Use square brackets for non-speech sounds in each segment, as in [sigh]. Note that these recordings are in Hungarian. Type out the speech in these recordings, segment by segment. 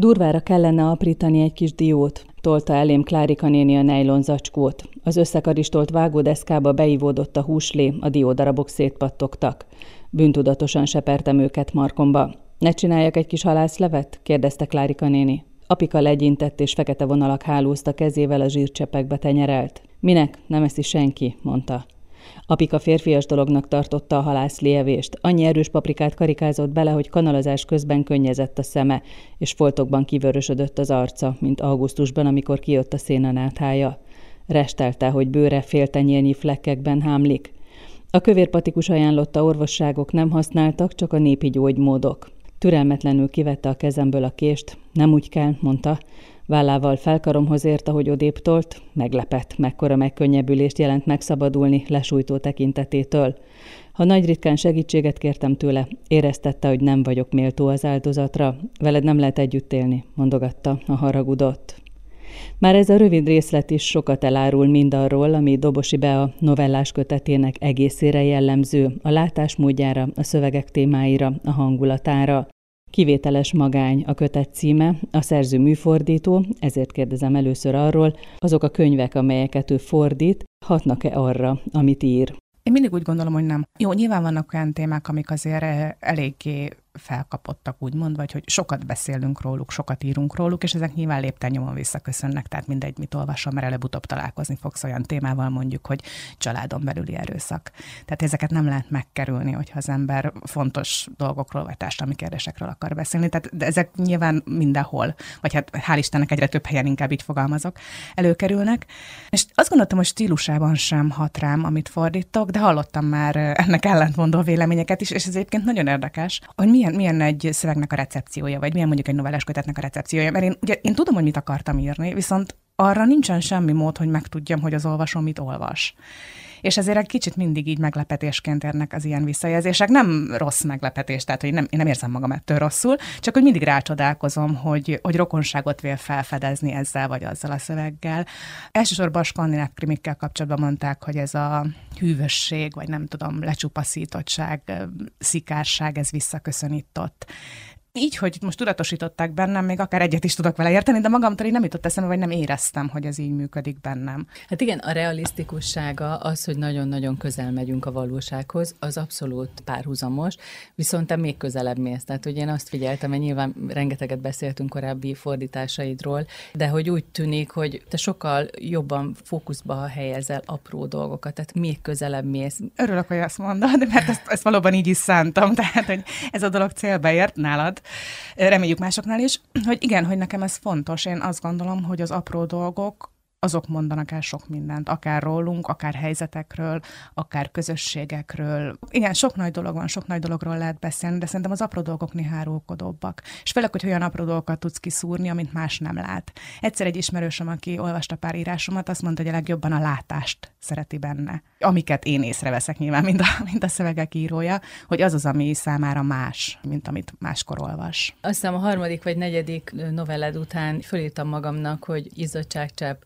Durvára kellene aprítani egy kis diót, tolta elém Klárika néni a nejlon zacskót. Az összekaristolt vágódeszkába beivódott a húslé, a diódarabok szétpattogtak. Bűntudatosan sepertem őket markomba. Ne csináljak egy kis halászlevet? kérdezte Klárika néni. Apika legyintett, és fekete vonalak hálózta kezével a zsírcsepekbe tenyerelt. Minek? Nem eszi senki, mondta. Apika férfias dolognak tartotta a halászlievést. Annyi erős paprikát karikázott bele, hogy kanalazás közben könnyezett a szeme, és foltokban kivörösödött az arca, mint augusztusban, amikor kijött a szénanáthája. Restelte, hogy bőre féltenyérnyi flekkekben hámlik. A kövérpatikus ajánlotta orvosságok nem használtak, csak a népi gyógymódok. Türelmetlenül kivette a kezemből a kést. Nem úgy kell, mondta. Vállával felkaromhoz ért, ahogy odébb tolt, meglepett, mekkora megkönnyebbülést jelent megszabadulni lesújtó tekintetétől. Ha nagy ritkán segítséget kértem tőle, éreztette, hogy nem vagyok méltó az áldozatra. Veled nem lehet együtt élni, mondogatta, a haragudott. Már ez a rövid részlet is sokat elárul mindarról, ami Dobosi be a novellás kötetének egészére jellemző, a látásmódjára, a szövegek témáira, a hangulatára. Kivételes magány a kötet címe, a szerző műfordító, ezért kérdezem először arról, azok a könyvek, amelyeket ő fordít, hatnak-e arra, amit ír? Én mindig úgy gondolom, hogy nem. Jó, nyilván vannak olyan témák, amik azért eh, eléggé felkapottak, úgymond, vagy hogy sokat beszélünk róluk, sokat írunk róluk, és ezek nyilván lépten nyomon visszaköszönnek, tehát mindegy, mit olvasom, mert előbb-utóbb találkozni fogsz olyan témával, mondjuk, hogy családon belüli erőszak. Tehát ezeket nem lehet megkerülni, hogyha az ember fontos dolgokról vagy társadalmi kérdésekről akar beszélni. Tehát de ezek nyilván mindenhol, vagy hát hál' Istennek egyre több helyen inkább így fogalmazok, előkerülnek. És azt gondoltam, hogy stílusában sem hat rám, amit fordítok, de hallottam már ennek ellentmondó véleményeket is, és ez egyébként nagyon érdekes, hogy milyen milyen, milyen egy szövegnek a recepciója, vagy milyen mondjuk egy novellás kötetnek a recepciója. Mert én, ugye, én tudom, hogy mit akartam írni, viszont arra nincsen semmi mód, hogy megtudjam, hogy az olvasó mit olvas. És ezért egy kicsit mindig így meglepetésként érnek az ilyen visszajelzések. Nem rossz meglepetés, tehát hogy nem, én nem érzem magam ettől rosszul, csak hogy mindig rácsodálkozom, hogy, hogy rokonságot vél felfedezni ezzel vagy azzal a szöveggel. Elsősorban a skandináv krimikkel kapcsolatban mondták, hogy ez a hűvösség, vagy nem tudom, lecsupaszítottság, szikárság, ez visszaköszönított így, hogy most tudatosították bennem, még akár egyet is tudok vele érteni, de magamtól így nem jutott eszembe, vagy nem éreztem, hogy ez így működik bennem. Hát igen, a realisztikussága az, hogy nagyon-nagyon közel megyünk a valósághoz, az abszolút párhuzamos, viszont te még közelebb mész. Tehát, hogy én azt figyeltem, hogy nyilván rengeteget beszéltünk korábbi fordításaidról, de hogy úgy tűnik, hogy te sokkal jobban fókuszba helyezel apró dolgokat, tehát még közelebb mész. Örülök, hogy azt mondod, mert ezt, ezt valóban így is szántam, [laughs] tehát, hogy ez a dolog célba ért nálad, reméljük másoknál is, hogy igen, hogy nekem ez fontos. Én azt gondolom, hogy az apró dolgok azok mondanak el sok mindent, akár rólunk, akár helyzetekről, akár közösségekről. Igen, sok nagy dolog van, sok nagy dologról lehet beszélni, de szerintem az apró dolgok néha árulkodóbbak. És főleg, hogy olyan apró dolgokat tudsz kiszúrni, amit más nem lát. Egyszer egy ismerősöm, aki olvasta pár írásomat, azt mondta, hogy a legjobban a látást szereti benne. Amiket én észreveszek nyilván, mint a, mint a szövegek írója, hogy az az, ami számára más, mint amit máskor olvas. Azt hiszem a harmadik vagy negyedik novelled után fölírtam magamnak, hogy izzadságcsepp,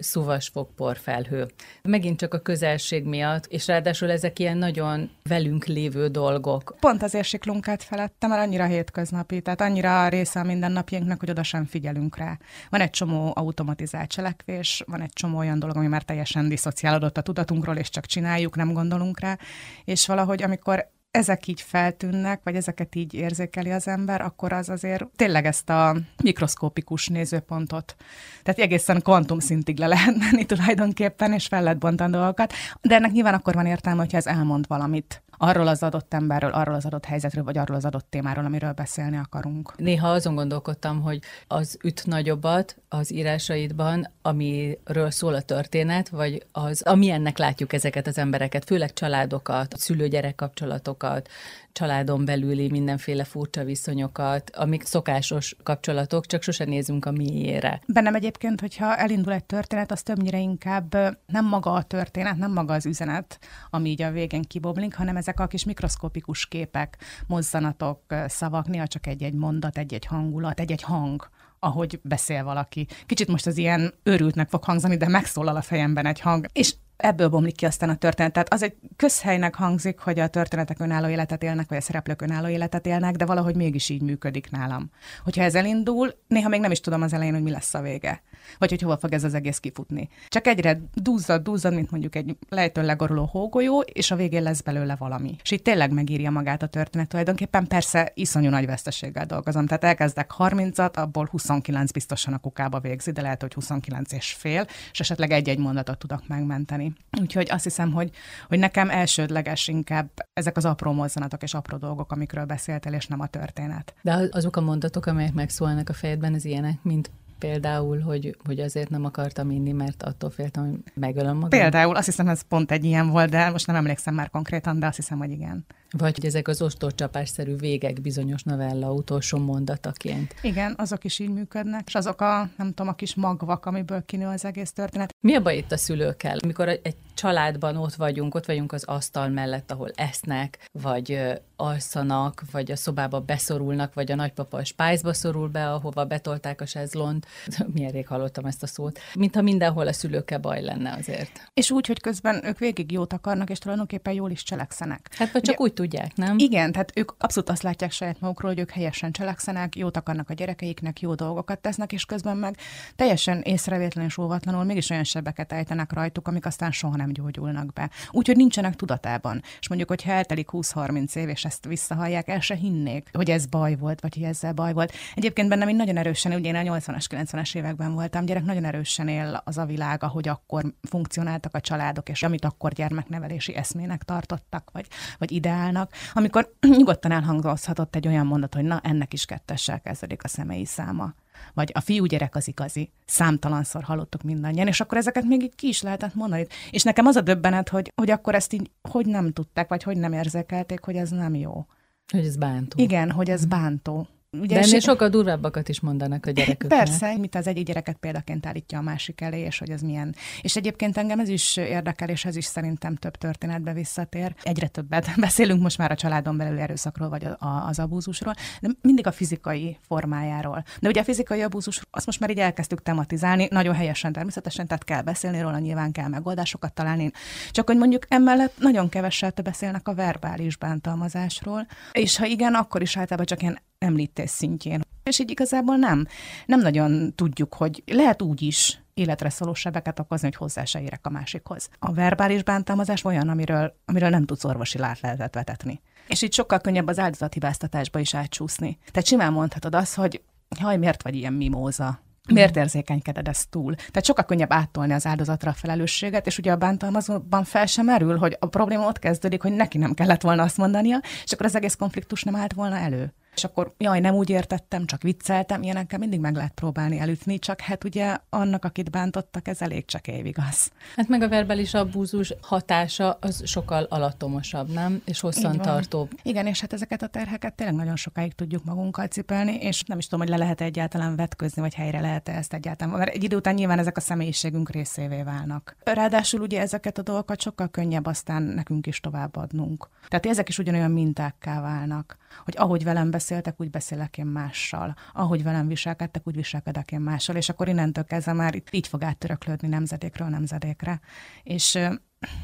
szuvas fogpor felhő. Megint csak a közelség miatt, és ráadásul ezek ilyen nagyon velünk lévő dolgok. Pont azért siklunk át felettem, mert annyira hétköznapi, tehát annyira része a mindennapjainknak, hogy oda sem figyelünk rá. Van egy csomó automatizált cselekvés, van egy csomó olyan dolog, ami már teljesen diszociálódott a tudatunkról, és csak csináljuk, nem gondolunk rá, és valahogy amikor ezek így feltűnnek, vagy ezeket így érzékeli az ember, akkor az azért tényleg ezt a mikroszkópikus nézőpontot, tehát egészen kvantum szintig le lehet menni tulajdonképpen, és fel lehet bontani dolgokat, de ennek nyilván akkor van értelme, hogyha ez elmond valamit arról az adott emberről, arról az adott helyzetről, vagy arról az adott témáról, amiről beszélni akarunk. Néha azon gondolkodtam, hogy az üt nagyobbat az írásaidban, amiről szól a történet, vagy az, amilyennek látjuk ezeket az embereket, főleg családokat, szülő-gyerek kapcsolatokat, családon belüli mindenféle furcsa viszonyokat, amik szokásos kapcsolatok, csak sose nézünk a miére. Bennem egyébként, hogyha elindul egy történet, az többnyire inkább nem maga a történet, nem maga az üzenet, ami így a végén kiboblik, hanem ezek a kis mikroszkopikus képek, mozzanatok, szavak, néha csak egy-egy mondat, egy-egy hangulat, egy-egy hang, ahogy beszél valaki. Kicsit most az ilyen őrültnek fog hangzani, de megszólal a fejemben egy hang. És ebből bomlik ki aztán a történet. Tehát az egy közhelynek hangzik, hogy a történetek önálló életet élnek, vagy a szereplők önálló életet élnek, de valahogy mégis így működik nálam. Hogyha ez elindul, néha még nem is tudom az elején, hogy mi lesz a vége. Vagy hogy hova fog ez az egész kifutni. Csak egyre dúzzad, dúzzad, mint mondjuk egy lejtőn legoruló hógolyó, és a végén lesz belőle valami. És így tényleg megírja magát a történet tulajdonképpen. Persze iszonyú nagy veszteséggel dolgozom. Tehát elkezdek 30-at, abból 29 biztosan a kukába végzi, de lehet, hogy 29 és fél, és esetleg egy-egy mondatot tudok megmenteni. Úgyhogy azt hiszem, hogy, hogy nekem elsődleges inkább ezek az apró mozzanatok és apró dolgok, amikről beszéltél, és nem a történet. De azok a mondatok, amelyek megszólnak a fejedben, az ilyenek, mint például, hogy, hogy azért nem akartam inni, mert attól féltem, hogy megölöm magam? Például, azt hiszem, ez pont egy ilyen volt, de most nem emlékszem már konkrétan, de azt hiszem, hogy igen. Vagy hogy ezek az ostorcsapásszerű végek bizonyos novella utolsó mondataként. Igen, azok is így működnek, és azok a, nem tudom, a kis magvak, amiből kinő az egész történet. Mi a baj itt a szülőkkel? Mikor egy családban ott vagyunk, ott vagyunk az asztal mellett, ahol esznek, vagy alszanak, vagy a szobába beszorulnak, vagy a nagypapa a spájzba szorul be, ahova betolták a sezlont. [laughs] Milyen rég hallottam ezt a szót. Mintha mindenhol a szülőkkel baj lenne azért. És úgy, hogy közben ők végig jót akarnak, és tulajdonképpen jól is cselekszenek. Hát vagy csak Ugye, úgy tudják, nem? Igen, tehát ők abszolút azt látják saját magukról, hogy ők helyesen cselekszenek, jót akarnak a gyerekeiknek, jó dolgokat tesznek, és közben meg teljesen észrevétlenül és óvatlanul mégis olyan sebeket ejtenek rajtuk, amik aztán soha nem gyógyulnak be. Úgyhogy nincsenek tudatában. És mondjuk, hogy eltelik 20-30 év, és ezt visszahallják, el se hinnék, hogy ez baj volt, vagy hogy ezzel baj volt. Egyébként bennem én nagyon erősen, ugye én a 80-as, 90-es években voltam, gyerek nagyon erősen él az a világ, ahogy akkor funkcionáltak a családok, és amit akkor gyermeknevelési eszmének tartottak, vagy, vagy ideálnak, amikor [clears throat] nyugodtan elhangozhatott egy olyan mondat, hogy na, ennek is kettessel kezdődik a személyi száma vagy a fiúgyerek az igazi. Számtalanszor hallottuk mindannyian, és akkor ezeket még így ki is lehetett mondani. És nekem az a döbbenet, hogy, hogy akkor ezt így hogy nem tudták, vagy hogy nem érzékelték, hogy ez nem jó. Hogy ez bántó. Igen, hogy ez bántó. Ugye De ennél sokkal durvábbakat is mondanak a gyerekeknek. Persze, mint az egyik gyereket példaként állítja a másik elé, és hogy ez milyen. És egyébként engem ez is érdekel, és ez is szerintem több történetbe visszatér. Egyre többet [laughs] beszélünk most már a családon belül erőszakról, vagy a, a, az abúzusról, de mindig a fizikai formájáról. De ugye a fizikai abúzus, azt most már így elkezdtük tematizálni, nagyon helyesen természetesen, tehát kell beszélni róla, nyilván kell megoldásokat találni. Csak hogy mondjuk emellett nagyon keveset beszélnek a verbális bántalmazásról, és ha igen, akkor is általában csak ilyen említés szintjén. És így igazából nem, nem nagyon tudjuk, hogy lehet úgy is életre szóló sebeket okozni, hogy hozzá se érek a másikhoz. A verbális bántalmazás olyan, amiről, amiről nem tudsz orvosi látlehetet vetetni. És itt sokkal könnyebb az áldozathibáztatásba is átcsúszni. Tehát simán mondhatod azt, hogy haj, miért vagy ilyen mimóza? Miért érzékenykeded ezt túl? Tehát sokkal könnyebb áttolni az áldozatra a felelősséget, és ugye a bántalmazóban fel sem merül, hogy a probléma ott kezdődik, hogy neki nem kellett volna azt mondania, és akkor az egész konfliktus nem állt volna elő és akkor jaj, nem úgy értettem, csak vicceltem, ilyenekkel mindig meg lehet próbálni elütni, csak hát ugye annak, akit bántottak, ez elég csak évigaz. Hát meg a verbális abúzus hatása az sokkal alattomosabb, nem? És hosszantartóbb. Igen, és hát ezeket a terheket tényleg nagyon sokáig tudjuk magunkkal cipelni, és nem is tudom, hogy le lehet -e egyáltalán vetközni, vagy helyre lehet -e ezt egyáltalán, mert egy idő után nyilván ezek a személyiségünk részévé válnak. Ráadásul ugye ezeket a dolgokat sokkal könnyebb aztán nekünk is továbbadnunk. Tehát ezek is ugyanolyan mintákká válnak, hogy ahogy velem beszéltek, úgy beszélek én mással. Ahogy velem viselkedtek, úgy viselkedek én mással, és akkor innentől kezdve már így fog áttöröklődni nemzedékről nemzedékre. És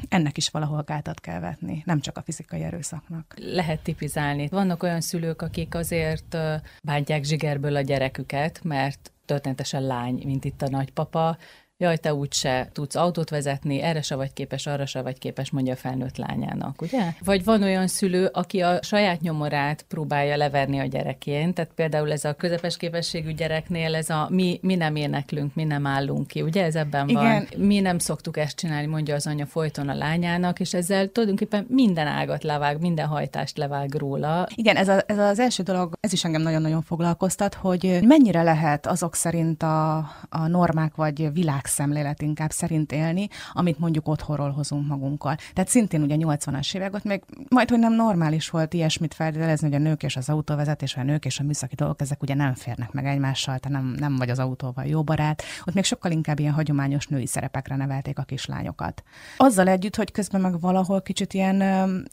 ennek is valahol gátat kell vetni, nem csak a fizikai erőszaknak. Lehet tipizálni. Vannak olyan szülők, akik azért bántják zsigerből a gyereküket, mert történetesen lány, mint itt a nagypapa, jaj, te úgyse tudsz autót vezetni, erre se vagy képes, arra se vagy képes, mondja a felnőtt lányának, ugye? Vagy van olyan szülő, aki a saját nyomorát próbálja leverni a gyerekén, tehát például ez a közepes képességű gyereknél ez a mi, mi nem éneklünk, mi nem állunk ki, ugye ez ebben Igen. van. Mi nem szoktuk ezt csinálni, mondja az anya folyton a lányának, és ezzel tulajdonképpen minden ágat levág, minden hajtást levág róla. Igen, ez, a, ez az első dolog, ez is engem nagyon-nagyon foglalkoztat, hogy mennyire lehet azok szerint a, a normák vagy világ világszemlélet inkább szerint élni, amit mondjuk otthonról hozunk magunkkal. Tehát szintén ugye 80-as évek ott még majd, hogy nem normális volt ilyesmit feltételezni, hogy a nők és az autóvezetés, a nők és a műszaki dolgok, ezek ugye nem férnek meg egymással, te nem, nem vagy az autóval jó barát. Ott még sokkal inkább ilyen hagyományos női szerepekre nevelték a kislányokat. Azzal együtt, hogy közben meg valahol kicsit ilyen,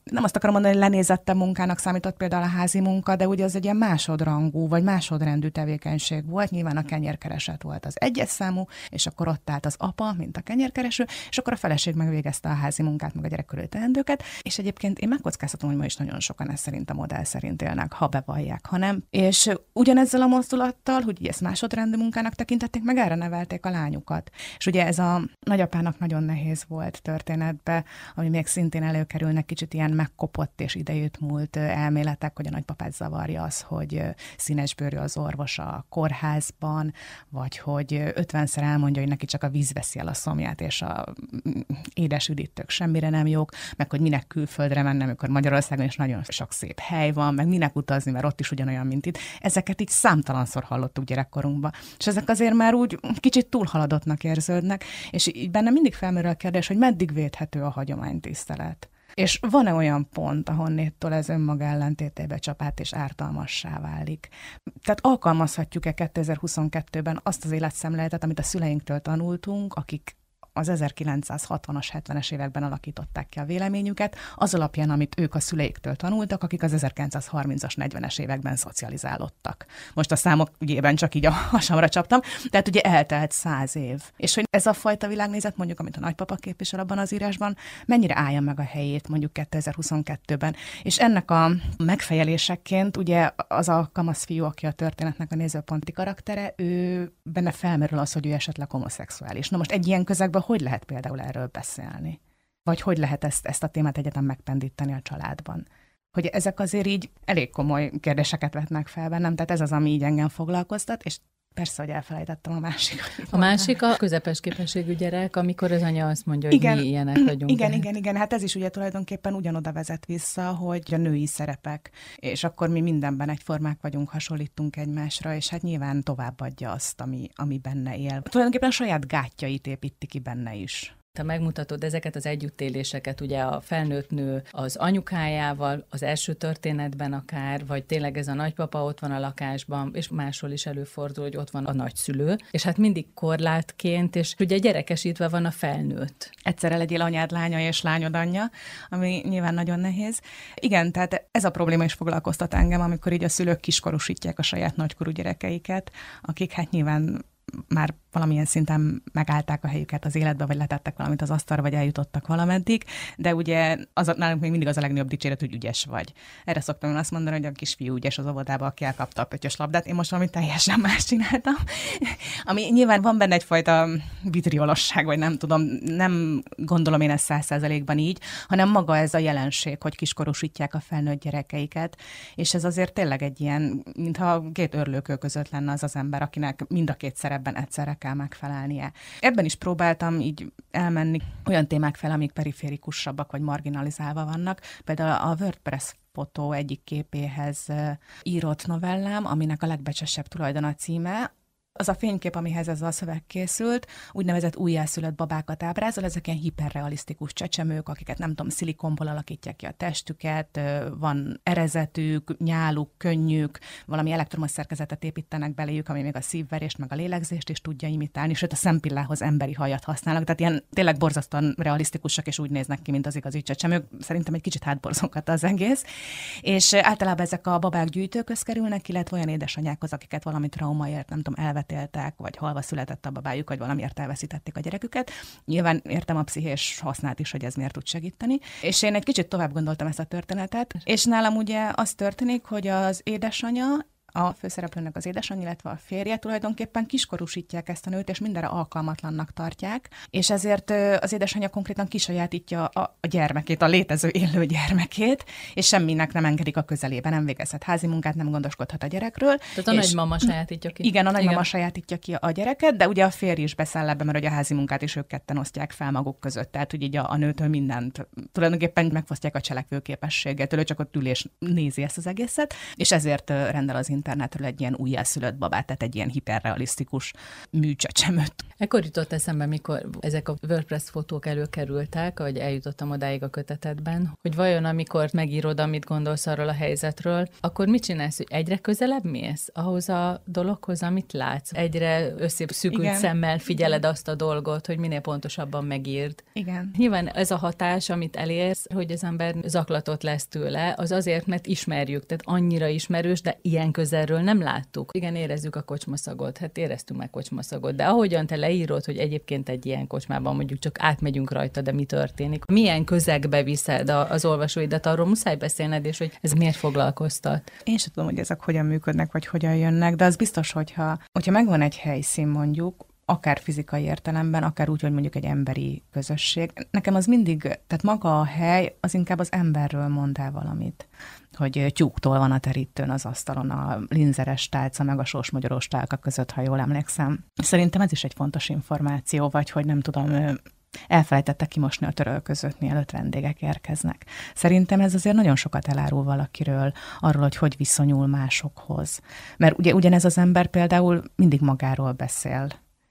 nem azt akarom mondani, hogy lenézette munkának számított például a házi munka, de ugye az egy ilyen másodrangú vagy másodrendű tevékenység volt. Nyilván a kenyérkereset volt az egyes számú, és akkor ott állt az apa, mint a kenyérkereső, és akkor a feleség megvégezte a házi munkát, meg a gyerekkörű teendőket, és egyébként én megkockáztatom, hogy ma is nagyon sokan ezt szerint a modell szerint élnek, ha bevallják, ha nem. És ugyanezzel a mozdulattal, hogy ezt másodrendű munkának tekintették, meg erre nevelték a lányukat. És ugye ez a nagyapának nagyon nehéz volt történetbe, ami még szintén előkerülnek kicsit ilyen megkopott és idejét múlt elméletek, hogy a nagypapát zavarja az, hogy színesbőrű az orvos a kórházban, vagy hogy ötvenszer elmondja, hogy neki csak a víz veszi el a szomját, és a mm, édes üdítők semmire nem jók, meg hogy minek külföldre menni, amikor Magyarországon is nagyon sok szép hely van, meg minek utazni, mert ott is ugyanolyan, mint itt. Ezeket így számtalanszor hallottuk gyerekkorunkban. És ezek azért már úgy kicsit túlhaladottnak érződnek, és így benne mindig felmerül a kérdés, hogy meddig védhető a hagyománytisztelet. És van-e olyan pont, ahonnéttől ez önmaga ellentétébe csapát és ártalmassá válik? Tehát alkalmazhatjuk-e 2022-ben azt az életszemléletet, amit a szüleinktől tanultunk, akik az 1960-as, 70-es években alakították ki a véleményüket, az alapján, amit ők a szüleiktől tanultak, akik az 1930-as, 40-es években szocializálódtak. Most a számok ügyében csak így a hasamra csaptam, tehát ugye eltelt száz év. És hogy ez a fajta világnézet, mondjuk, amit a nagypapa képvisel abban az írásban, mennyire állja meg a helyét mondjuk 2022-ben. És ennek a megfejeléseként ugye az a kamasz fiú, aki a történetnek a nézőponti karaktere, ő benne felmerül az, hogy ő esetleg homoszexuális. Na most egy ilyen közegben hogy lehet például erről beszélni? Vagy hogy lehet ezt, ezt a témát egyetem megpendíteni a családban? Hogy ezek azért így elég komoly kérdéseket vetnek fel bennem, tehát ez az, ami így engem foglalkoztat, és Persze, hogy elfelejtettem a másik. A másik a közepes képességű gyerek, amikor az anya azt mondja, hogy igen, mi ilyenek vagyunk. Igen, igen, igen. Hát ez is ugye tulajdonképpen ugyanoda vezet vissza, hogy a női szerepek, és akkor mi mindenben egyformák vagyunk, hasonlítunk egymásra, és hát nyilván továbbadja azt, ami, ami benne él. Tulajdonképpen a saját gátjait építi ki benne is te megmutatod ezeket az együttéléseket, ugye a felnőtt nő az anyukájával, az első történetben akár, vagy tényleg ez a nagypapa ott van a lakásban, és máshol is előfordul, hogy ott van a nagyszülő, és hát mindig korlátként, és ugye gyerekesítve van a felnőtt. Egyszerre legyél anyád lánya és lányod anyja, ami nyilván nagyon nehéz. Igen, tehát ez a probléma is foglalkoztat engem, amikor így a szülők kiskorúsítják a saját nagykorú gyerekeiket, akik hát nyilván már valamilyen szinten megállták a helyüket az életbe, vagy letettek valamit az asztalra, vagy eljutottak valameddig, de ugye az, nálunk még mindig az a legnagyobb dicséret, hogy ügyes vagy. Erre szoktam azt mondani, hogy a kisfiú ügyes az óvodába, aki elkapta a pöttyös labdát, én most valami teljesen más csináltam. [laughs] Ami nyilván van benne egyfajta vitriolosság, vagy nem tudom, nem gondolom én ezt száz százalékban így, hanem maga ez a jelenség, hogy kiskorúsítják a felnőtt gyerekeiket, és ez azért tényleg egy ilyen, mintha két örlőkő között lenne az az ember, akinek mind a két szerepben egyszerre kell megfelelnie. Ebben is próbáltam így elmenni olyan témák fel, amik periférikusabbak vagy marginalizálva vannak. Például a WordPress fotó egyik képéhez írott novellám, aminek a legbecsesebb tulajdona címe, az a fénykép, amihez ez a szöveg készült, úgynevezett újjászülött babákat ábrázol, ezek ilyen hiperrealisztikus csecsemők, akiket nem tudom, szilikonból alakítják ki a testüket, van erezetük, nyáluk, könnyük, valami elektromos szerkezetet építenek beléjük, ami még a szívverést, meg a lélegzést is tudja imitálni, sőt a szempillához emberi hajat használnak, tehát ilyen tényleg borzasztóan realisztikusak, és úgy néznek ki, mint az igazi csecsemők. Szerintem egy kicsit hátborzonkat az egész. És általában ezek a babák gyűjtőköz kerülnek, illetve olyan édesanyákhoz, akiket valami traumaért, nem tudom, elvet átéltek, vagy halva született a babájuk, vagy valamiért elveszítették a gyereküket. Nyilván értem a pszichés hasznát is, hogy ez miért tud segíteni. És én egy kicsit tovább gondoltam ezt a történetet, és nálam ugye az történik, hogy az édesanyja a főszereplőnek az édesanyja, illetve a férje tulajdonképpen kiskorúsítják ezt a nőt, és mindenre alkalmatlannak tartják, és ezért az édesanyja konkrétan kisajátítja a, a gyermekét, a létező élő gyermekét, és semminek nem engedik a közelébe, nem végezhet házi munkát, nem gondoskodhat a gyerekről. Tehát a nagymama sajátítja ki. Igen, a nagymama igen. sajátítja ki a gyereket, de ugye a férj is beszáll ebbe, mert a házi munkát is ők ketten osztják fel maguk között. Tehát, hogy így a, a nőtől mindent tulajdonképpen megfosztják a cselekvőképességet, ő csak ott ül és nézi ezt az egészet, és ezért rendel az internetről egy ilyen újjászülött babát, tehát egy ilyen hiperrealisztikus műcsecsemőt. Ekkor jutott eszembe, mikor ezek a WordPress fotók előkerültek, hogy eljutottam odáig a kötetetben, hogy vajon amikor megírod, amit gondolsz arról a helyzetről, akkor mit csinálsz, hogy egyre közelebb mész ahhoz a dologhoz, amit látsz? Egyre összeszűkült szemmel figyeled Igen. azt a dolgot, hogy minél pontosabban megírd. Igen. Nyilván ez a hatás, amit elérsz, hogy az ember zaklatott lesz tőle, az azért, mert ismerjük, tehát annyira ismerős, de ilyen közel közelről nem láttuk. Igen, érezzük a kocsmaszagot, hát éreztünk meg kocsmaszagot, de ahogyan te leírod, hogy egyébként egy ilyen kocsmában mondjuk csak átmegyünk rajta, de mi történik, milyen közegbe viszed az olvasóidat, arról muszáj beszélned, és hogy ez miért foglalkoztat. Én sem tudom, hogy ezek hogyan működnek, vagy hogyan jönnek, de az biztos, hogyha, hogyha megvan egy helyszín mondjuk, akár fizikai értelemben, akár úgy, hogy mondjuk egy emberi közösség. Nekem az mindig, tehát maga a hely, az inkább az emberről mond el valamit. Hogy tyúktól van a terítőn az asztalon a linzeres tálca, meg a sósmagyaros tálka között, ha jól emlékszem. Szerintem ez is egy fontos információ, vagy hogy nem tudom, elfelejtette kimosni a törölközőt, mielőtt vendégek érkeznek. Szerintem ez azért nagyon sokat elárul valakiről, arról, hogy hogy viszonyul másokhoz. Mert ugye ugyanez az ember például mindig magáról beszél,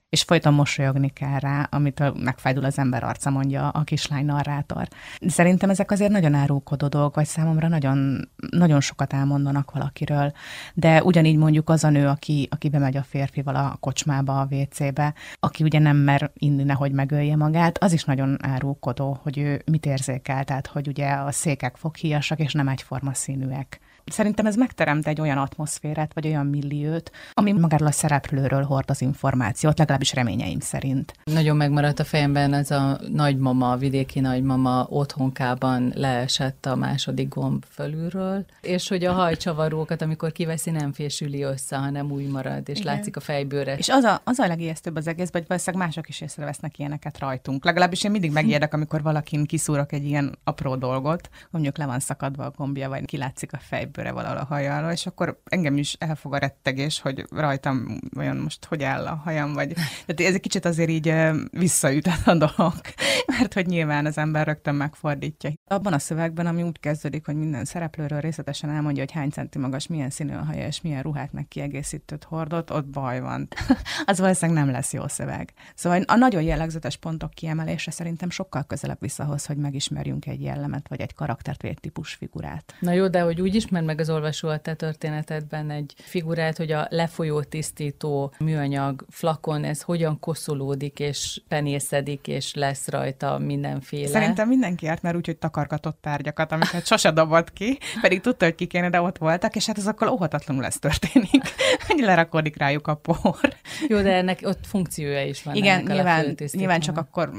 és folyton mosolyogni kell rá, amit megfájdul az ember arca, mondja a kislány narrátor. Szerintem ezek azért nagyon árulkodó dolgok, vagy számomra nagyon, nagyon sokat elmondanak valakiről, de ugyanígy mondjuk az a nő, aki, aki bemegy a férfival a kocsmába, a WC-be, aki ugye nem mer inni, nehogy megölje magát, az is nagyon árulkodó, hogy ő mit érzékel, tehát hogy ugye a székek foghíjasak, és nem egyforma színűek Szerintem ez megteremt egy olyan atmoszférát, vagy olyan milliót, ami magáról a szereplőről hord az információt, legalábbis reményeim szerint. Nagyon megmaradt a fejemben ez a nagymama, a vidéki nagymama otthonkában leesett a második gomb fölülről, és hogy a hajcsavarókat, amikor kiveszi, nem fésüli össze, hanem úgy marad, és Igen. látszik a fejbőre. És az a, az a legijesztőbb az egész, hogy valószínűleg mások is észrevesznek ilyeneket rajtunk. Legalábbis én mindig megijedek, amikor valakin kiszúrok egy ilyen apró dolgot, mondjuk le van szakadva a gombja, vagy kilátszik a fejbőr bőre valahol a hajára, és akkor engem is elfog a rettegés, hogy rajtam olyan most hogy áll a hajam, vagy tehát ez egy kicsit azért így visszaüt a dolog, [laughs] mert hogy nyilván az ember rögtön megfordítja. Abban a szövegben, ami úgy kezdődik, hogy minden szereplőről részletesen elmondja, hogy hány centi magas, milyen színű a haja, és milyen ruhát meg kiegészítőt hordott, ott baj van. [laughs] az valószínűleg nem lesz jó szöveg. Szóval a nagyon jellegzetes pontok kiemelése szerintem sokkal közelebb vissza ahhoz, hogy megismerjünk egy jellemet, vagy egy karaktert, vagy egy típus figurát. Na jó, de hogy úgy ismer meg az olvasó a te történetedben egy figurát, hogy a lefolyó tisztító műanyag flakon, ez hogyan koszolódik és penészedik, és lesz rajta mindenféle. Szerintem mindenki járt már úgy, hogy takargatott tárgyakat, amiket sose dobott ki, pedig tudta, hogy ki kéne, de ott voltak, és hát akkor óhatatlanul ez történik, [laughs] hogy lerakódik rájuk a por. Jó, de ennek ott funkciója is van. Igen, nyilván, nyilván csak akkor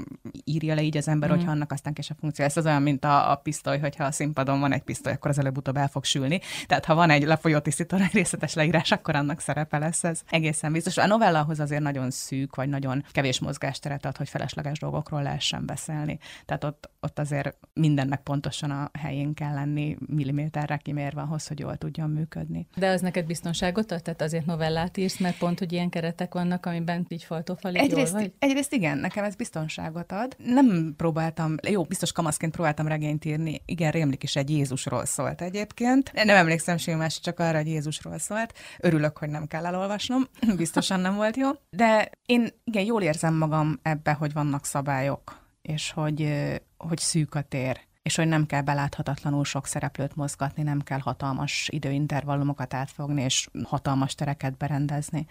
írja le így az ember, mm. hogyha annak aztán később funkció. Ez az olyan, mint a, a pisztoly, hogyha a színpadon van egy pisztoly, akkor az előbb-utóbb el fog sülni. Tehát ha van egy lefolyó tisztítónak [laughs] részletes leírás, akkor annak szerepe lesz ez egészen biztos. A novellahoz azért nagyon szűk, vagy nagyon kevés mozgásteret ad, hogy felesleges dolgokról lehessen beszélni. Tehát ott, ott azért mindennek pontosan a helyén kell lenni, milliméterre kimérve ahhoz, hogy jól tudjon működni. De az neked biztonságot ad? Tehát azért novellát írsz, mert pont, hogy ilyen keretek vannak, amiben így faltófalig egyrészt, jól vagy? Egyrészt igen, nekem ez biztonságot ad. Nem próbáltam, jó, biztos kamaszként próbáltam regényt írni, igen, rémlik is egy Jézusról szólt egyébként. Nem emlékszem semmi más, csak arra, hogy Jézusról szólt. Örülök, hogy nem kell elolvasnom, [laughs] biztosan nem volt jó. De én igen, jól érzem magam ebbe, hogy vannak szabályok, és hogy, hogy szűk a tér és hogy nem kell beláthatatlanul sok szereplőt mozgatni, nem kell hatalmas időintervallumokat átfogni, és hatalmas tereket berendezni.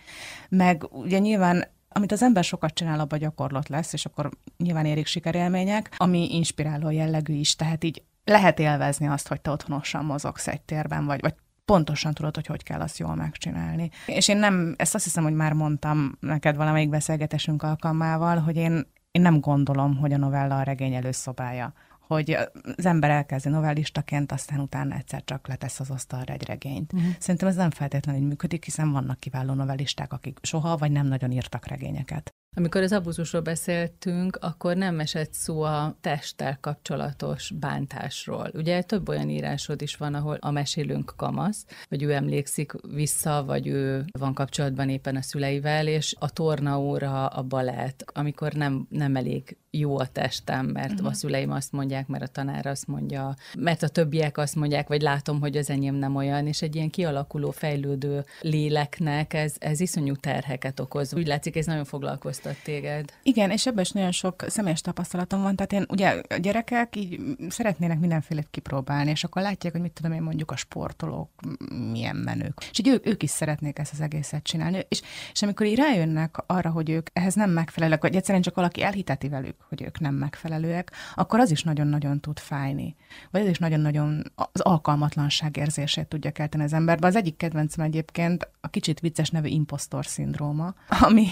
Meg ugye nyilván amit az ember sokat csinál, abban gyakorlat lesz, és akkor nyilván érik sikerélmények, ami inspiráló jellegű is, tehát így lehet élvezni azt, hogy te otthonosan mozogsz egy térben, vagy, vagy pontosan tudod, hogy hogy kell azt jól megcsinálni. És én nem, ezt azt hiszem, hogy már mondtam neked valamelyik beszélgetésünk alkalmával, hogy én, én nem gondolom, hogy a novella a regény előszobája hogy az ember elkezdi novellistaként, aztán utána egyszer csak letesz az asztalra egy regényt. Uh-huh. Szerintem ez nem feltétlenül működik, hiszen vannak kiváló novellisták, akik soha vagy nem nagyon írtak regényeket. Amikor az abuzusról beszéltünk, akkor nem esett szó a testtel kapcsolatos bántásról. Ugye több olyan írásod is van, ahol a mesélünk kamasz, vagy ő emlékszik vissza, vagy ő van kapcsolatban éppen a szüleivel, és a tornaóra, a balett, amikor nem, nem elég jó a testem, mert uh-huh. a szüleim azt mondják, mert a tanár azt mondja, mert a többiek azt mondják, vagy látom, hogy az enyém nem olyan, és egy ilyen kialakuló, fejlődő léleknek ez, ez iszonyú terheket okoz. Úgy látszik, ez nagyon foglalkoztat foglalkoztat téged. Igen, és ebben is nagyon sok személyes tapasztalatom van. Tehát én ugye a gyerekek így szeretnének mindenfélét kipróbálni, és akkor látják, hogy mit tudom én mondjuk a sportolók milyen menők. És így ők, ők is szeretnék ezt az egészet csinálni. És, és amikor így rájönnek arra, hogy ők ehhez nem megfelelőek, vagy egyszerűen csak valaki elhiteti velük, hogy ők nem megfelelőek, akkor az is nagyon-nagyon tud fájni. Vagy ez is nagyon-nagyon az alkalmatlanság érzését tudja kelteni az emberbe. Az egyik kedvencem egyébként a kicsit vicces nevű impostor szindróma, ami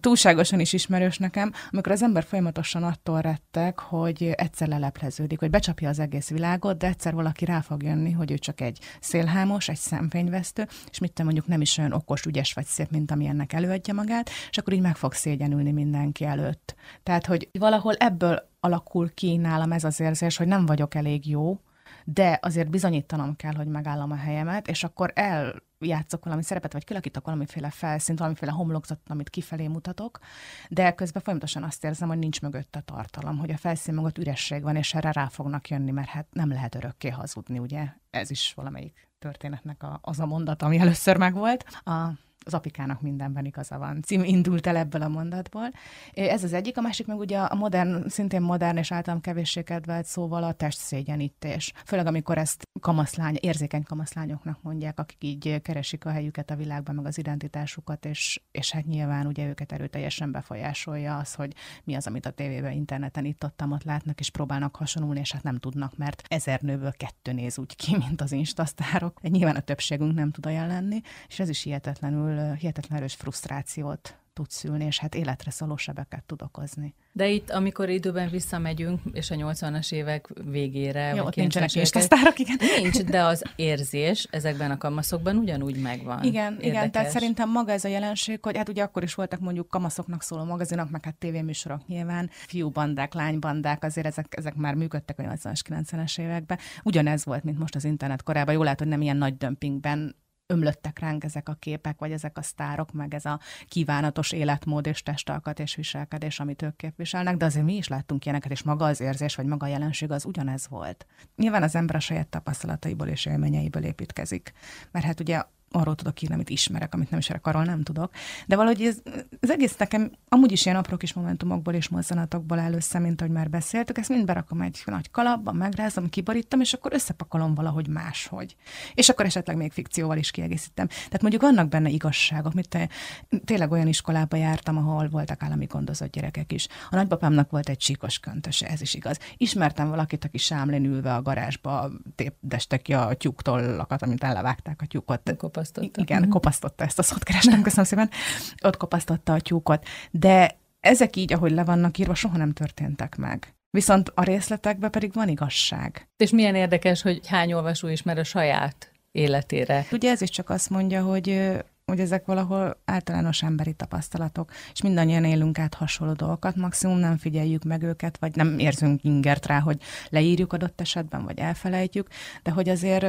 túlságosan is ismerős nekem, amikor az ember folyamatosan attól rettek, hogy egyszer lelepleződik, hogy becsapja az egész világot, de egyszer valaki rá fog jönni, hogy ő csak egy szélhámos, egy szemfényvesztő, és mit te mondjuk nem is olyan okos, ügyes vagy szép, mint ami ennek előadja magát, és akkor így meg fog szégyenülni mindenki előtt. Tehát, hogy valahol ebből alakul ki nálam ez az érzés, hogy nem vagyok elég jó, de azért bizonyítanom kell, hogy megállom a helyemet, és akkor eljátszok valami szerepet, vagy kilakítok valamiféle felszínt, valamiféle homlokzatot, amit kifelé mutatok, de közben folyamatosan azt érzem, hogy nincs mögött a tartalom, hogy a felszín mögött üresség van, és erre rá fognak jönni, mert hát nem lehet örökké hazudni, ugye? Ez is valamelyik történetnek a, az a mondat, ami először megvolt. A az apikának mindenben igaza van. Cím indult el ebből a mondatból. Ez az egyik, a másik meg ugye a modern, szintén modern és általam kevéssé kedvelt szóval a testszégyenítés. Főleg amikor ezt kamaszlány, érzékeny kamaszlányoknak mondják, akik így keresik a helyüket a világban, meg az identitásukat, és, és hát nyilván ugye őket erőteljesen befolyásolja az, hogy mi az, amit a tévében, interneten itt ott, ott látnak, és próbálnak hasonlulni, és hát nem tudnak, mert ezer nőből kettő néz úgy ki, mint az instasztárok. Nyilván a többségünk nem tud olyan lenni, és ez is hihetetlenül hihetetlen erős frusztrációt tud szülni, és hát életre szóló sebeket tud okozni. De itt, amikor időben visszamegyünk, és a 80-as évek végére, Jó, ott nincsenek instasztárok, igen. Nincs, de az érzés ezekben a kamaszokban ugyanúgy megvan. Igen, Érdekes. igen, tehát szerintem maga ez a jelenség, hogy hát ugye akkor is voltak mondjuk kamaszoknak szóló magazinok, meg hát tévéműsorok nyilván, fiúbandák, lánybandák, azért ezek, ezek már működtek a 80-as, 90-es években. Ugyanez volt, mint most az internet korában. Jól lehet, hogy nem ilyen nagy dömpingben ömlöttek ránk ezek a képek, vagy ezek a sztárok, meg ez a kívánatos életmód és testalkat és viselkedés, amit ők képviselnek, de azért mi is láttunk ilyeneket, és maga az érzés, vagy maga a jelenség az ugyanez volt. Nyilván az ember a saját tapasztalataiból és élményeiből építkezik. Mert hát ugye arról tudok írni, amit ismerek, amit nem ismerek, arról nem tudok. De valahogy ez, az egész nekem amúgy is ilyen apró kis momentumokból és mozzanatokból áll össze, mint ahogy már beszéltük, ezt mind berakom egy nagy kalapba, megrázom, kiborítom, és akkor összepakolom valahogy máshogy. És akkor esetleg még fikcióval is kiegészítem. Tehát mondjuk vannak benne igazságok, mint te, tényleg olyan iskolába jártam, ahol voltak állami gondozott gyerekek is. A nagypapámnak volt egy csíkos köntöse, ez is igaz. Ismertem valakit, aki sámlén ülve a garázsba tépdestek ki a tyúktollakat, amit ellevágták a tyúkot kopasztotta. Igen, uh-huh. kopasztotta ezt a szót kerestem, köszönöm szépen. Ott kopasztotta a tyúkot. De ezek így, ahogy le vannak írva, soha nem történtek meg. Viszont a részletekben pedig van igazság. És milyen érdekes, hogy hány olvasó ismer a saját életére. Ugye ez is csak azt mondja, hogy hogy ezek valahol általános emberi tapasztalatok, és mindannyian élünk át hasonló dolgokat, maximum nem figyeljük meg őket, vagy nem érzünk ingert rá, hogy leírjuk adott esetben, vagy elfelejtjük, de hogy azért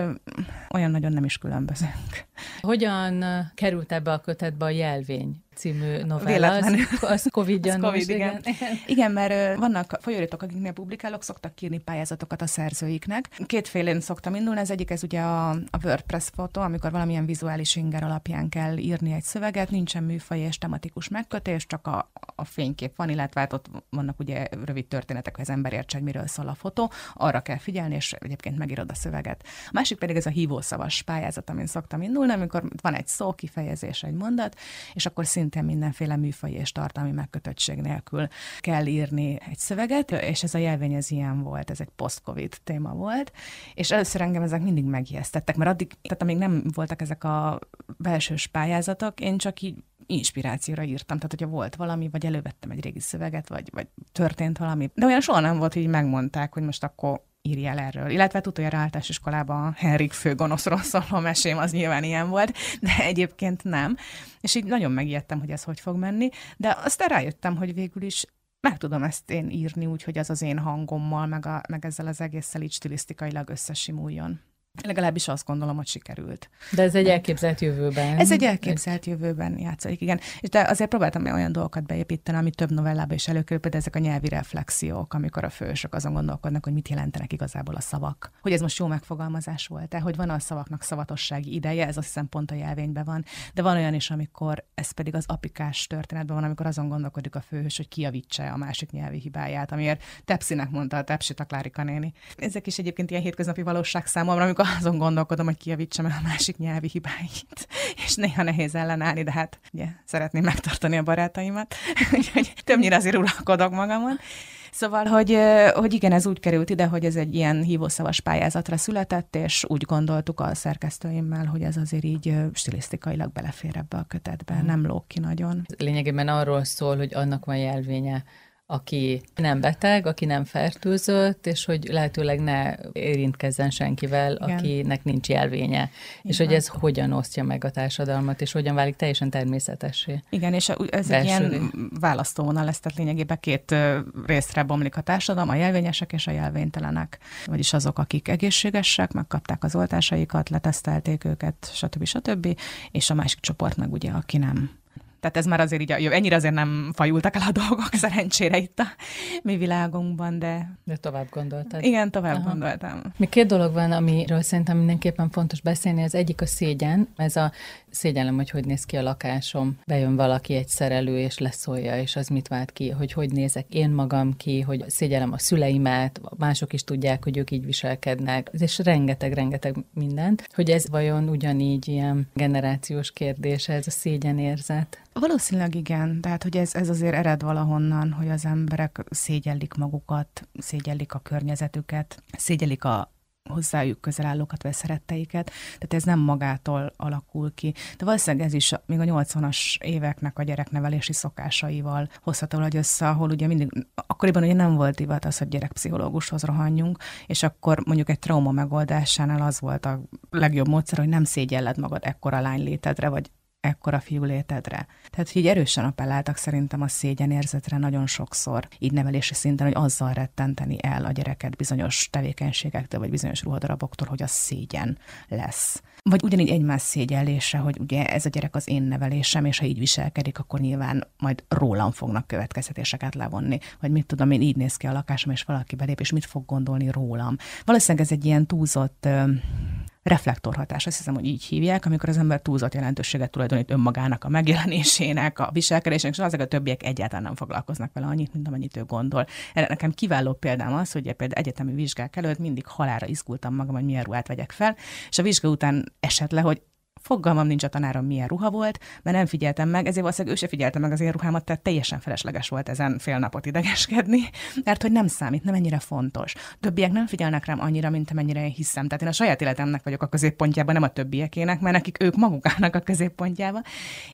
olyan nagyon nem is különbözünk. Hogyan került ebbe a kötetbe a jelvény? Című novella. Az, az covid [laughs] az COVID, igen. igen. igen, mert vannak folyóiratok, akiknél publikálok, szoktak írni pályázatokat a szerzőiknek. Kétfélén szoktam indulni, ez egyik, ez ugye a, a WordPress fotó, amikor valamilyen vizuális inger alapján kell írni egy szöveget, nincsen műfaj és tematikus megkötés, csak a, a fénykép van, illetve hát ott vannak ugye rövid történetek, hogy az ember értse, hogy miről szól a fotó, arra kell figyelni, és egyébként megírod a szöveget. A másik pedig ez a hívószavas pályázat, amin szoktam indulni, amikor van egy szó, kifejezés, egy mondat, és akkor szint szintén mindenféle műfai és tartalmi megkötöttség nélkül kell írni egy szöveget, és ez a jelvény ez ilyen volt, ez egy post-covid téma volt, és először engem ezek mindig megijesztettek, mert addig, tehát amíg nem voltak ezek a belsős pályázatok, én csak így inspirációra írtam, tehát hogyha volt valami, vagy elővettem egy régi szöveget, vagy, vagy történt valami. De olyan soha nem volt, hogy megmondták, hogy most akkor írj el erről. Illetve utoljára általános iskolában Henrik főgonoszról szóló mesém, az nyilván ilyen volt, de egyébként nem. És így nagyon megijedtem, hogy ez hogy fog menni, de aztán rájöttem, hogy végül is meg tudom ezt én írni úgy, hogy az az én hangommal, meg, a, meg ezzel az egésszel így stilisztikailag összesimuljon. Legalábbis azt gondolom, hogy sikerült. De ez egy elképzelt jövőben. Ez egy elképzelt jövőben játszik, igen. És de azért próbáltam olyan dolgokat beépíteni, ami több novellában is előkerül, például ezek a nyelvi reflexiók, amikor a fősök azon gondolkodnak, hogy mit jelentenek igazából a szavak. Hogy ez most jó megfogalmazás volt-e, hogy van a szavaknak szavatossági ideje, ez azt hiszem pont a jelvényben van, de van olyan is, amikor ez pedig az apikás történetben van, amikor azon gondolkodik a főhős, hogy kiavítsa a másik nyelvi hibáját, amiért Tepsinek mondta a Tepsit a Klárika néni. Ezek is egyébként ilyen hétköznapi valóság számomra, amikor azon gondolkodom, hogy kiavítsam el a másik nyelvi hibáit, és néha nehéz ellenállni, de hát ugye szeretném megtartani a barátaimat, [laughs] úgyhogy többnyire azért uralkodok magamon. Szóval, hogy, hogy igen, ez úgy került ide, hogy ez egy ilyen hívószavas pályázatra született, és úgy gondoltuk a szerkesztőimmel, hogy ez azért így stilisztikailag belefér ebbe a kötetbe, mm. nem lók ki nagyon. Lényegében arról szól, hogy annak van jelvénye, aki nem beteg, aki nem fertőzött, és hogy lehetőleg ne érintkezzen senkivel, Igen. akinek nincs jelvénye. Igen. És hogy ez hogyan osztja meg a társadalmat, és hogyan válik teljesen természetessé. Igen, és ez egy ilyen választóvonal lesz, tehát lényegében két részre bomlik a társadalom, a jelvényesek és a jelvénytelenek. Vagyis azok, akik egészségesek, megkapták az oltásaikat, letesztelték őket, stb. stb. És a másik csoport meg ugye, aki nem tehát ez már azért így, ennyire azért nem fajultak el a dolgok, [laughs] szerencsére itt a mi világunkban, de... De tovább gondoltad. Igen, tovább Aha. gondoltam. Még két dolog van, amiről szerintem mindenképpen fontos beszélni. Az egyik a szégyen. Ez a szégyellem, hogy hogy néz ki a lakásom. Bejön valaki, egy szerelő, és leszólja, és az mit vált ki, hogy hogy nézek én magam ki, hogy szégyellem a szüleimet, mások is tudják, hogy ők így viselkednek, és rengeteg-rengeteg mindent, hogy ez vajon ugyanígy ilyen generációs kérdés, ez a szégyenérzet. Valószínűleg igen, tehát hogy ez, ez azért ered valahonnan, hogy az emberek szégyellik magukat, szégyellik a környezetüket, szégyellik a hozzájuk közel állókat, vagy szeretteiket, tehát ez nem magától alakul ki. De valószínűleg ez is még a 80-as éveknek a gyereknevelési szokásaival hozható hogy össze, ahol ugye mindig, akkoriban ugye nem volt divat az, hogy gyerekpszichológushoz rohanjunk, és akkor mondjuk egy trauma megoldásánál az volt a legjobb módszer, hogy nem szégyelled magad ekkora lány létedre, vagy ekkora fiú létedre. Tehát, így erősen appelláltak szerintem a szégyenérzetre nagyon sokszor, így nevelési szinten, hogy azzal rettenteni el a gyereket bizonyos tevékenységektől, vagy bizonyos ruhadaraboktól, hogy az szégyen lesz. Vagy ugyanígy egymás szégyellése, hogy ugye ez a gyerek az én nevelésem, és ha így viselkedik, akkor nyilván majd rólam fognak következtetéseket levonni. Vagy mit tudom, én így néz ki a lakásom, és valaki belép, és mit fog gondolni rólam. Valószínűleg ez egy ilyen túlzott reflektorhatás, azt hiszem, hogy így hívják, amikor az ember túlzott jelentőséget tulajdonít önmagának, a megjelenésének, a viselkedésének, és azok a többiek egyáltalán nem foglalkoznak vele annyit, mint amennyit ő gondol. Erre nekem kiváló példám az, hogy például egyetemi vizsgák előtt mindig halára izgultam magam, hogy milyen ruhát vegyek fel, és a vizsga után esett le, hogy Fogalmam nincs a tanárom, milyen ruha volt, mert nem figyeltem meg, ezért valószínűleg ő se figyelte meg az én ruhámat, tehát teljesen felesleges volt ezen fél napot idegeskedni, [laughs] mert hogy nem számít, nem ennyire fontos. Többiek nem figyelnek rám annyira, mint amennyire én hiszem. Tehát én a saját életemnek vagyok a középpontjában, nem a többiekének, mert nekik ők maguk állnak a középpontjába.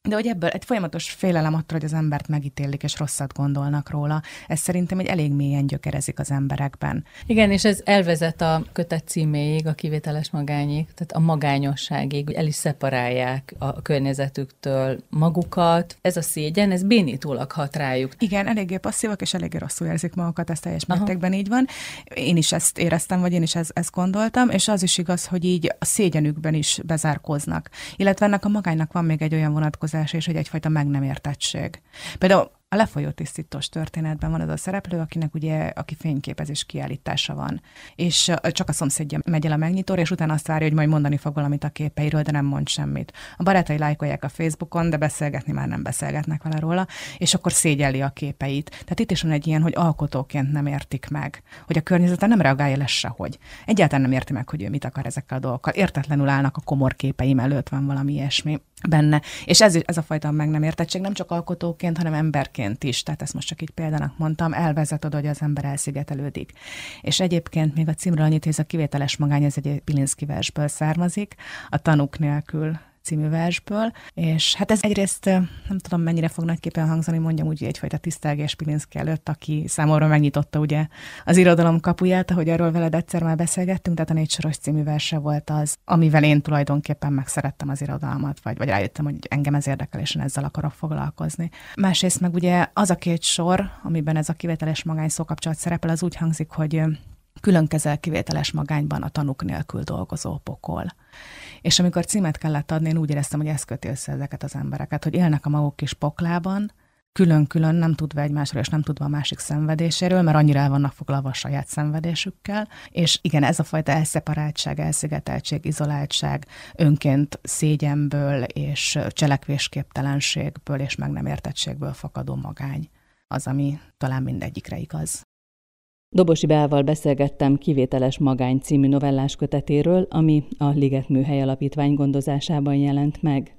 De hogy ebből egy folyamatos félelem attól, hogy az embert megítélik és rosszat gondolnak róla, ez szerintem egy elég mélyen gyökerezik az emberekben. Igen, és ez elvezet a kötet címéig, a kivételes magányig, tehát a magányosságig, el is szeparálják a környezetüktől magukat. Ez a szégyen, ez bénítólag hat rájuk. Igen, eléggé passzívak, és eléggé rosszul érzik magukat, ez teljes mértékben így van. Én is ezt éreztem, vagy én is ezt, ezt gondoltam, és az is igaz, hogy így a szégyenükben is bezárkoznak. Illetve ennek a magánynak van még egy olyan vonatkozás, és hogy egyfajta meg nem értettség. Például a lefolyó tisztítós történetben van az a szereplő, akinek ugye, aki fényképezés kiállítása van. És csak a szomszédja megy el a megnyitóra, és utána azt várja, hogy majd mondani fog valamit a képeiről, de nem mond semmit. A barátai lájkolják a Facebookon, de beszélgetni már nem beszélgetnek vele róla, és akkor szégyelli a képeit. Tehát itt is van egy ilyen, hogy alkotóként nem értik meg, hogy a környezete nem reagálja le sehogy. Egyáltalán nem érti meg, hogy ő mit akar ezekkel a dolgokkal. Értetlenül állnak a komor képeim előtt, van valami ilyesmi benne. És ez, ez a fajta meg nem értettség nem csak alkotóként, hanem emberként is, tehát ezt most csak így példának mondtam, elvezet oda, hogy az ember elszigetelődik. És egyébként még a címről annyit, hogy ez a kivételes magány, ez egy Pilinszki versből származik, a tanuk nélkül című versből, és hát ez egyrészt nem tudom mennyire fog nagyképpen hangzani, mondjam úgy egyfajta tisztelgés Pilinszki előtt, aki számomra megnyitotta ugye az irodalom kapuját, ahogy arról veled egyszer már beszélgettünk, tehát a négy soros című verse volt az, amivel én tulajdonképpen megszerettem az irodalmat, vagy, vagy rájöttem, hogy engem ez érdekel, és én ezzel akarok foglalkozni. Másrészt meg ugye az a két sor, amiben ez a kivételes magány szókapcsolat szerepel, az úgy hangzik, hogy külön kezel kivételes magányban a tanuk nélkül dolgozó pokol. És amikor címet kellett adni, én úgy éreztem, hogy ez köti össze ezeket az embereket, hogy élnek a maguk kis poklában, külön-külön nem tudva egymásról, és nem tudva a másik szenvedéséről, mert annyira el vannak foglalva a saját szenvedésükkel. És igen, ez a fajta elszeparáltság, elszigeteltség, izoláltság önként szégyenből és cselekvésképtelenségből és meg nem értettségből fakadó magány az, ami talán mindegyikre igaz. Dobosi Beával beszélgettem Kivételes Magány című novellás kötetéről, ami a Liget Műhely Alapítvány gondozásában jelent meg.